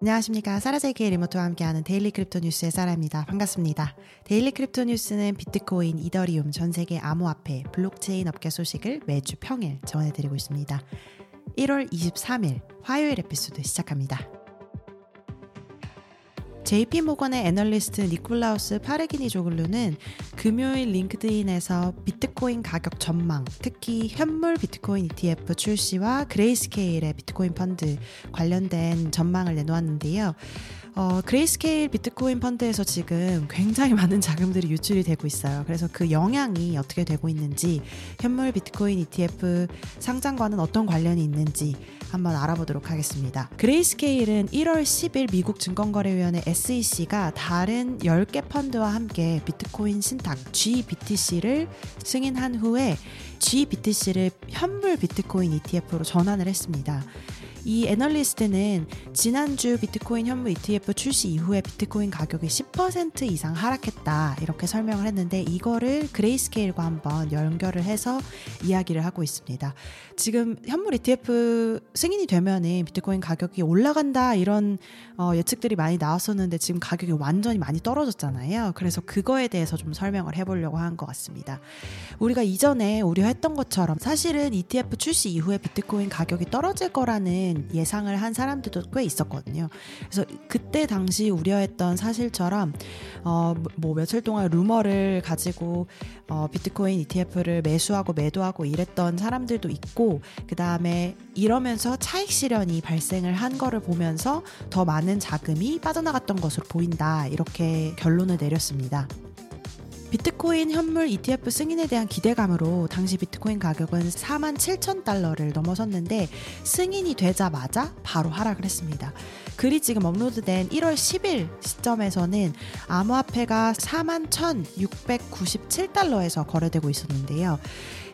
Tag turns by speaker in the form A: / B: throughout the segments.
A: 안녕하십니까. 사라제이의 Remote와 함께하는 Daily Crypto News의 사라입니다. 반갑습니다. Daily Crypto News는 비트코인, 이더리움, 전 세계 암호화폐, 블록체인 업계 소식을 매주 평일 전해드리고 있습니다. 1월 23일 화요일 에피소드 시작합니다. JP 모건의 애널리스트 니콜라우스 파니기르조글루는 금요일 LinkedIn에서 비트코인 가격 전망, 특히 현물 비트코인 ETF 출시와 Grayscale의 비트코인 펀드 관련된 전망을 내놓았는데요. 어, Grayscale 비트코인 펀드에서 지금 굉장히 많은 자금들이 유출이 되고 있어요. 그래서 그 영향이 어떻게 되고 있는지, 현물 비트코인 ETF 상장과는 어떤 관련이 있는지 한번 알아보도록 하겠습니다. Grayscale은 1월 10일 미국 증권거래위원회 SEC가 다른 10개 펀드와 함께 비트코인 신탁 GBTC를 승인한 후에 GBTC를 현물 비트코인 ETF로 전환을 했습니다. 이 애널리스트는 지난주 비트코인 현물 ETF 출시 이후에 비트코인 가격이 10% 이상 하락했다 이렇게 설명을 했는데 이거를 Grayscale과 한번 연결을 해서 이야기를 하고 있습니다. 지금 현물 ETF 승인이 되면은 비트코인 가격이 올라간다 이런 어, 예측들이 많이 나왔었는데 지금 가격이 완전히 많이 떨어졌잖아요. 그래서 그거에 대해서 좀 설명을 해보려고 한 것 같습니다. 우리가 이전에 우려했던 것처럼 사실은 ETF 출시 이후에 비트코인 가격이 떨어질 거라는 예상을 한 사람들도 꽤 있었거든요. 그래서 그때 당시 우려했던 사실처럼 어, 뭐 며칠 동안 루머를 가지고 어, 비트코인 ETF를 매수하고 매도하고 이랬던 사람들도 있고 그 다음에 이러면서 차익 실현이 발생을 한 거를 보면서 더 많은 자금이 빠져나갔던 것으로 보인다 이렇게 결론을 내렸습니다. 비트코인 현물 ETF 승인에 대한 기대감으로 당시 비트코인 가격은 4만 7천 달러를 넘어섰는데 승인이 되자마자 바로 하락을 했습니다. 글이 지금 업로드된 1월 10일 시점에서는 암호화폐가 4만 1,697달러에서 거래되고 있었는데요.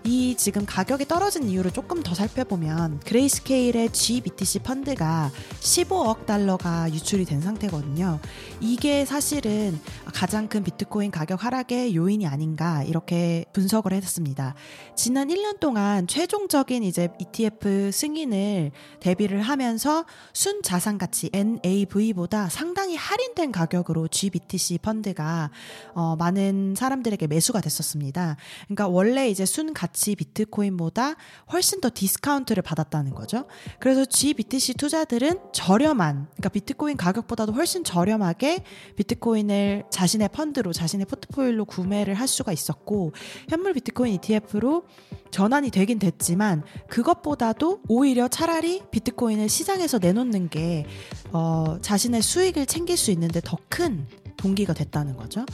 A: 이 지금 가격이 떨어진 이유를 조금 더 살펴보면 그레이스케일의 GBTC 펀드가 15억 달러가 유출이 된 상태거든요. 이게 사실은 가장 큰 비트코인 가격 하락의 요인이 아닌가 이렇게 분석을 했습니다. 지난 1년 동안 최종적인 이제 ETF 승인을 대비를 하면서 순 자산 가치 NAV보다 상당히 할인된 가격으로 GBTC 펀드가 어, 많은 사람들에게 매수가 됐었습니다. 그러니까 원래 이제 순 가치 가치 비트코인보다 훨씬 더 디스카운트를 받았다는 거죠. 그래서 GBTC 투자들은 저렴한, 그러니까 비트코인 가격보다도 훨씬 저렴하게 비트코인을 자신의 펀드로, 자신의 포트폴리오로 구매를 할 수가 있었고, 현물 비트코인 ETF로 전환이 되긴 됐지만, 그것보다도 오히려 차라리 비트코인을 시장에서 내놓는 게, 어, 자신의 수익을 챙길 수 있는데 더 큰 동기가 됐다는 거죠.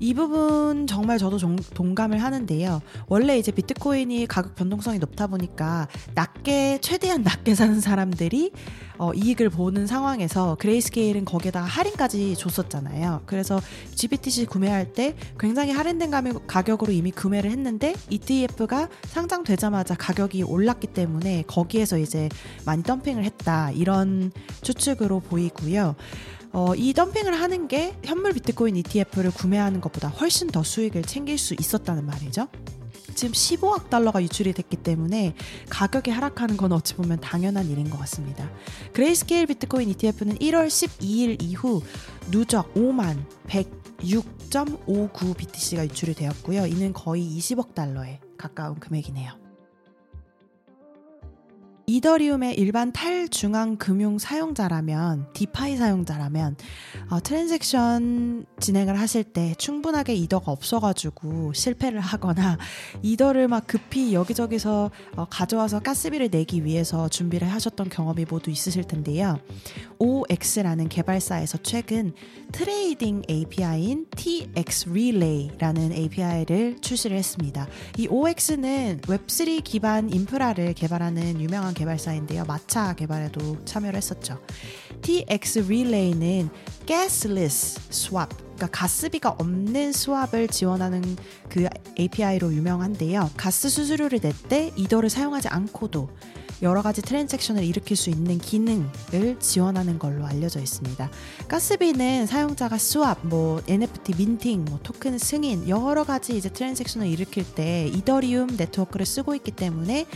A: 이 부분 정말 저도 종, 동감을 하는데요. 원래 이제 비트코인이 가격 변동성이 높다 보니까 낮게 최대한 낮게 사는 사람들이 어, 이익을 보는 상황에서 그레이스케일은 거기에다 할인까지 줬었잖아요. 그래서 GBTC 구매할 때 굉장히 할인된 가격으로 이미 구매를 했는데 ETF가 상장되자마자 가격이 올랐기 때문에 거기에서 이제 많이 덤핑을 했다 이런 추측으로 보이고요. 어, 이 덤핑을 하는 게 현물 비트코인 ETF를 구매하는 것보다 훨씬 더 수익을 챙길 수 있었다는 말이죠. 지금 15억 달러가 유출이 됐기 때문에 가격이 하락하는 건 어찌 보면 당연한 일인 것 같습니다. Grayscale 비트코인 ETF는 1월 12일 이후 누적 5만 106.59 BTC가 유출이 되었고요. 이는 거의 20억 달러에 가까운 금액이네요. 이더리움의 일반 탈중앙 금융 사용자라면 DeFi 사용자라면 어, 트랜잭션 진행을 하실 때 충분하게 이더가 없어가지고 실패를 하거나 이더를 막 급히 여기저기서 어, 가져와서 가스비를 내기 위해서 준비를 하셨던 경험이 모두 있으실 텐데요. 0x라는 개발사에서 최근 trading API인 TX Relay라는 API를 출시를 했습니다. 이 0x는 Web3 기반 인프라를 개발하는 유명한 개발사인데요. 마차 개발에도 참여를 했었죠. TX Relay는 gasless swap, 그러니까 가스비가 없는 swap을 지원하는 그 API로 유명한데요. 가스 수수료를 낼 때 이더를 사용하지 않고도 여러 가지 트랜잭션을 일으킬 수 있는 기능을 지원하는 걸로 알려져 있습니다. 가스비는 사용자가 swap, 뭐 NFT minting, 뭐 토큰 승인 여러 가지 이제 트랜잭션을 일으킬 때 이더리움 네트워크를 쓰고 있기 때문에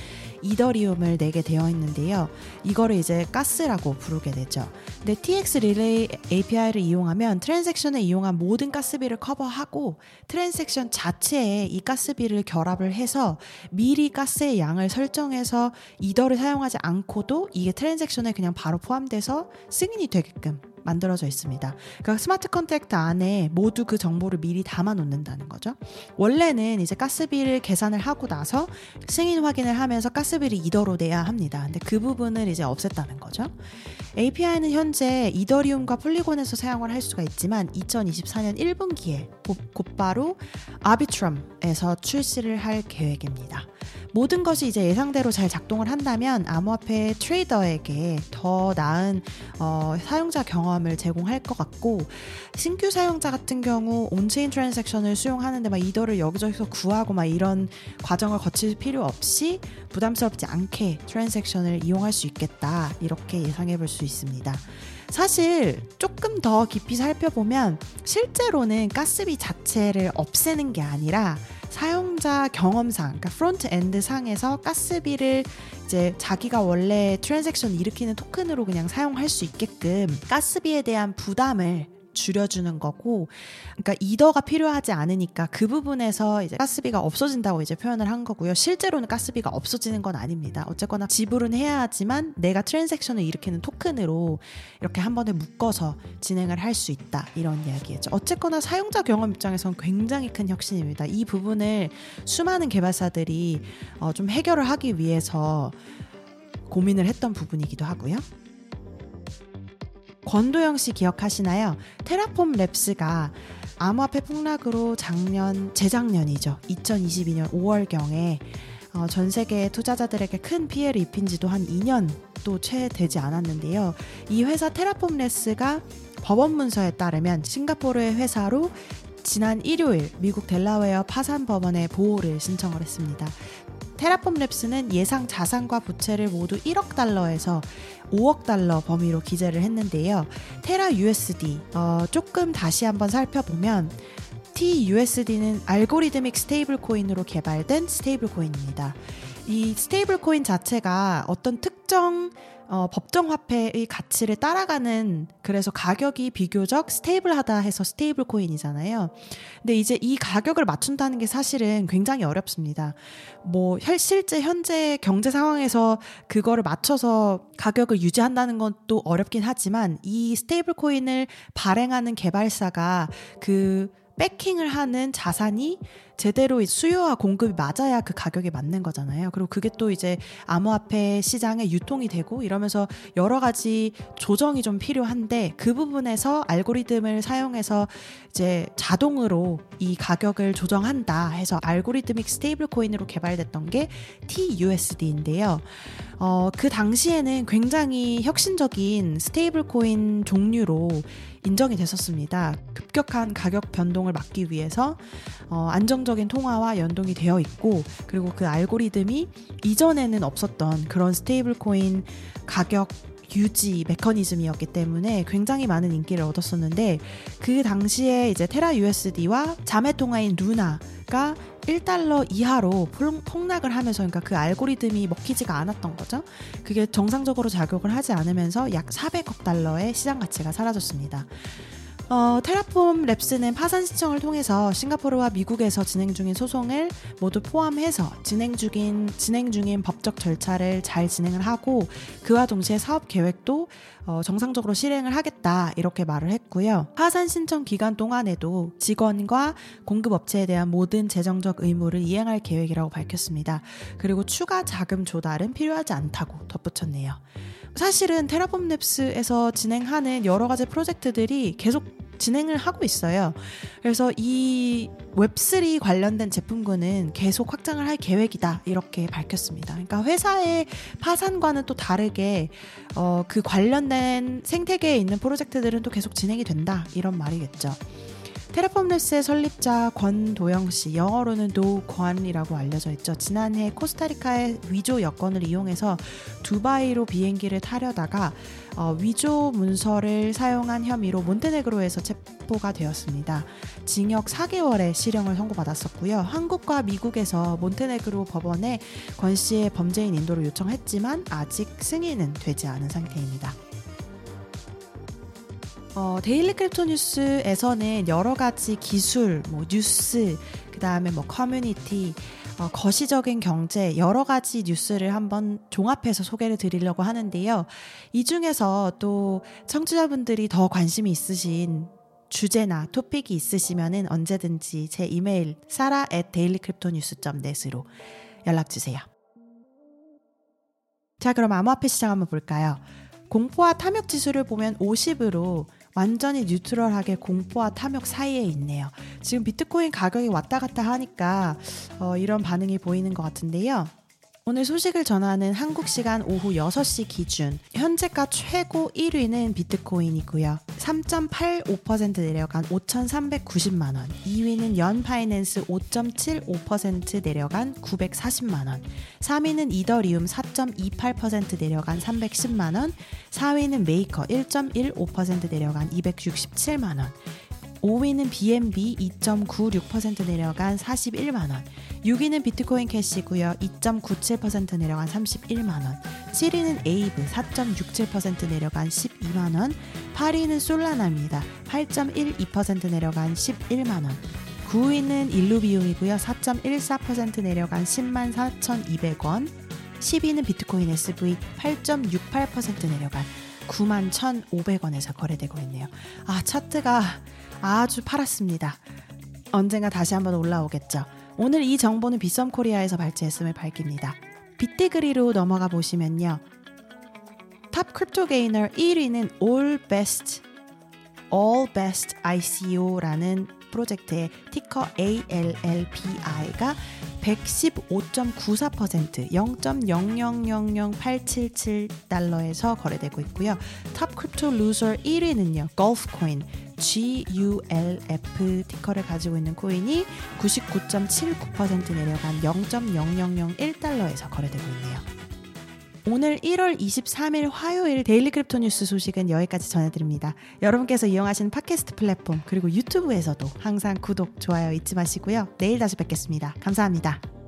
A: 이더리움을 내게 되어 있는데요. 이거를 이제 가스라고 부르게 되죠. 근데 TX Relay API를 이용하면 트랜잭션을 이용한 모든 가스비를 커버하고 트랜잭션 자체에 이 가스비를 결합을 해서 미리 가스의 양을 설정해서 이더를 사용하지 않고도 이게 트랜잭션에 그냥 바로 포함돼서 승인이 되게끔 만들어져 있습니다. 그러니까 smart contract 안에 모두 그 정보를 미리 담아 놓는다는 거죠. 원래는 이제 가스비를 계산을 하고 나서 승인 확인을 하면서 가스비를 이더로 내야 합니다. 근데 그 부분을 이제 없앴다는 거죠. API는 현재 이더리움과 Polygon에서 사용을 할 수가 있지만 2024년 1분기에 곧바로 Arbitrum에서 출시를 할 계획입니다. 모든 것이 이제 예상대로 잘 작동을 한다면 암호화폐 trader에게 더 나은 어, 사용자 경험을 제공할 것 같고 신규 사용자 같은 경우 on-chain 트랜잭션을 수용하는데 막 이더를 여기저기서 구하고 막 이런 과정을 거칠 필요 없이 부담스럽지 않게 트랜잭션을 이용할 수 있겠다 이렇게 예상해 볼 수 있습니다. 사실 조금 더 깊이 살펴보면 실제로는 가스비 자체를 없애는 게 아니라 사용자 경험상, 그러니까 front end 상에서 가스비를 이제 자기가 원래 트랜잭션 일으키는 토큰으로 그냥 사용할 수 있게끔 가스비에 대한 부담을 줄여주는 거고, 그러니까 이더가 필요하지 않으니까 그 부분에서 이제 가스비가 없어진다고 이제 표현을 한 거고요. 실제로는 가스비가 없어지는 건 아닙니다. 어쨌거나 지불은 해야 하지만 내가 트랜잭션을 일으키는 토큰으로 이렇게 한 번에 묶어서 진행을 할 수 있다 이런 이야기였죠. 어쨌거나 사용자 경험 입장에선 굉장히 큰 혁신입니다. 이 부분을 수많은 개발사들이 어, 좀 해결을 하기 위해서 고민을 했던 부분이기도 하고요. 권도영 씨 기억하시나요? 테라폼 랩스가 암호화폐 폭락으로 작년 재작년이죠. 2022년 5월경에 어, 전 세계 투자자들에게 큰 피해를 입힌 지도 한 2년 도 채 되지 않았는데요. 이 회사 Terraform Labs가 법원 문서에 따르면 싱가포르의 회사로 지난 일요일 미국 델라웨어 파산 법원에 보호를 신청을 했습니다. Terraform Labs는 예상 자산과 부채를 모두 1억 달러에서 5억 달러 범위로 기재를 했는데요. Terra USD 어, 조금 다시 한번 살펴보면 TUSD는 algorithmic stable coin으로 개발된 stable coin입니다. 이 stable coin 자체가 어떤 특정 어, 법정 화폐의 가치를 따라가는 그래서 가격이 비교적 stable하다 해서 stable coin이잖아요. 근데 이제 이 가격을 맞춘다는 게 사실은 굉장히 어렵습니다. 뭐 실제 현재 경제 상황에서 그거를 맞춰서 가격을 유지한다는 것도 어렵긴 하지만 이 stable coin을 발행하는 개발사가 그 backing을 하는 자산이 제대로 수요와 공급이 맞아야 그 가격에 맞는 거잖아요. 그리고 그게 또 이제 암호화폐 시장에 유통이 되고 이러면서 여러 가지 조정이 좀 필요한데 그 부분에서 알고리즘을 사용해서 이제 자동으로 이 가격을 조정한다 해서 algorithmic stable coin으로 개발됐던 게 TUSD인데요. 어, 그 당시에는 굉장히 혁신적인 stable coin 종류로 인정이 됐었습니다. 급격한 가격 변동을 막기 위해서 어, 안정적인 통화와 연동이 되어 있고 그리고 그 알고리즘이 이전에는 없었던 그런 stable coin 가격 유지 메커니즘이었기 때문에 굉장히 많은 인기를 얻었었는데 그 당시에 이제 Terra USD와 자매 통화인 Luna가 1달러 이하로 폭락을 하면서 그러니까 그 알고리즘이 먹히지가 않았던 거죠. 그게 정상적으로 작용을 하지 않으면서 약 400억 달러의 시장 가치가 사라졌습니다. 어, 테라폼 랩스는 파산 신청을 통해서 싱가포르와 미국에서 진행 중인 소송을 모두 포함해서 진행 중인 진행 중인 법적 절차를 잘 진행을 하고 그와 동시에 사업 계획도 어, 정상적으로 실행을 하겠다 이렇게 말을 했고요. 파산 신청 기간 동안에도 직원과 공급 업체에 대한 모든 재정적 의무를 이행할 계획이라고 밝혔습니다. 그리고 추가 자금 조달은 필요하지 않다고 덧붙였네요. 사실은 테라폼 랩스에서 진행하는 여러 가지 프로젝트들이 계속 진행을 하고 있어요. 그래서 이 웹3 관련된 제품군은 계속 확장을 할 계획이다. 이렇게 밝혔습니다. 그러니까 회사의 파산과는 또 다르게 어, 그 관련된 생태계에 있는 프로젝트들은 또 계속 진행이 된다. 이런 말이겠죠. 테라폼랩스의 설립자 권도영 씨, 영어로는 노권이라고 알려져 있죠. 지난해 코스타리카의 위조 여권을 이용해서 두바이로 비행기를 타려다가 어, 위조 문서를 사용한 혐의로 몬테네그로에서 체포가 되었습니다. 징역 4개월의 실형을 선고받았었고요. 한국과 미국에서 몬테네그로 법원에 권 씨의 범죄인 인도를 요청했지만 아직 승인은 되지 않은 상태입니다. 어, 데일리 크립토 뉴스에서는 여러 가지 기술, 뭐 뉴스, 그 다음에 뭐 커뮤니티, 어, 거시적인 경제 여러 가지 뉴스를 한번 종합해서 소개를 드리려고 하는데요. 이 중에서 또 청취자분들이 더 관심이 있으신 주제나 토픽이 있으시면은 언제든지 제 이메일 사라 at dailycryptonews.net으로 연락 주세요. 자, 그럼 암호화폐 시장 한번 볼까요? 공포와 탐욕 지수를 보면 50으로 완전히 뉴트럴하게 공포와 탐욕 사이에 있네요. 지금 비트코인 가격이 왔다 갔다 하니까 어, 이런 반응이 보이는 것 같은데요. 오늘 소식을 전하는 한국 시간 오후 6시 기준 현재가 최고 1위는 비트코인이고요. 3.85% 내려간 5,390만 원. 2위는 연파이낸스 5.75% 내려간 940만 원. 3위는 이더리움 4.28% 내려간 310만 원. 4위는 메이커 1.15% 내려간 267만 원. 5위는 BNB 2.96% 내려간 41만 원. 6위는 비트코인 캐시고요. 2.97% 내려간 31만 원. 7위는 에이브 4.67% 내려간 12만 원. 8위는 솔라나입니다. 8.12% 내려간 11만 원. 9위는 일루비움이고요. 4.14% 내려간 10만 4,200원. 10위는 비트코인 SV 8.68% 내려간 9만 1,500원에서 거래되고 있네요. 아, 차트가 아주 파랗습니다. 언젠가 다시 한번 올라오겠죠. 오늘 이 정보는 비썸 코리아에서 발췌했음을 밝힙니다. BitDegree로 넘어가 보시면요. top crypto gainer 1위는 All Best All Best ICO라는 프로젝트의 ticker ALLPI가 115.94% 0.0000877달러에서 거래되고 있고요. top crypto loser 1위는요. 걸프코인 GULF ticker를 가지고 있는 코인이 99.79% 내려간 0.0001달러에서 거래되고 있네요. 오늘 1월 23일 화요일 데일리 크립토 뉴스 소식은 여기까지 전해드립니다. 여러분께서 이용하시는 팟캐스트 플랫폼 그리고 유튜브에서도 항상 구독, 좋아요 잊지 마시고요. 내일 다시 뵙겠습니다. 감사합니다.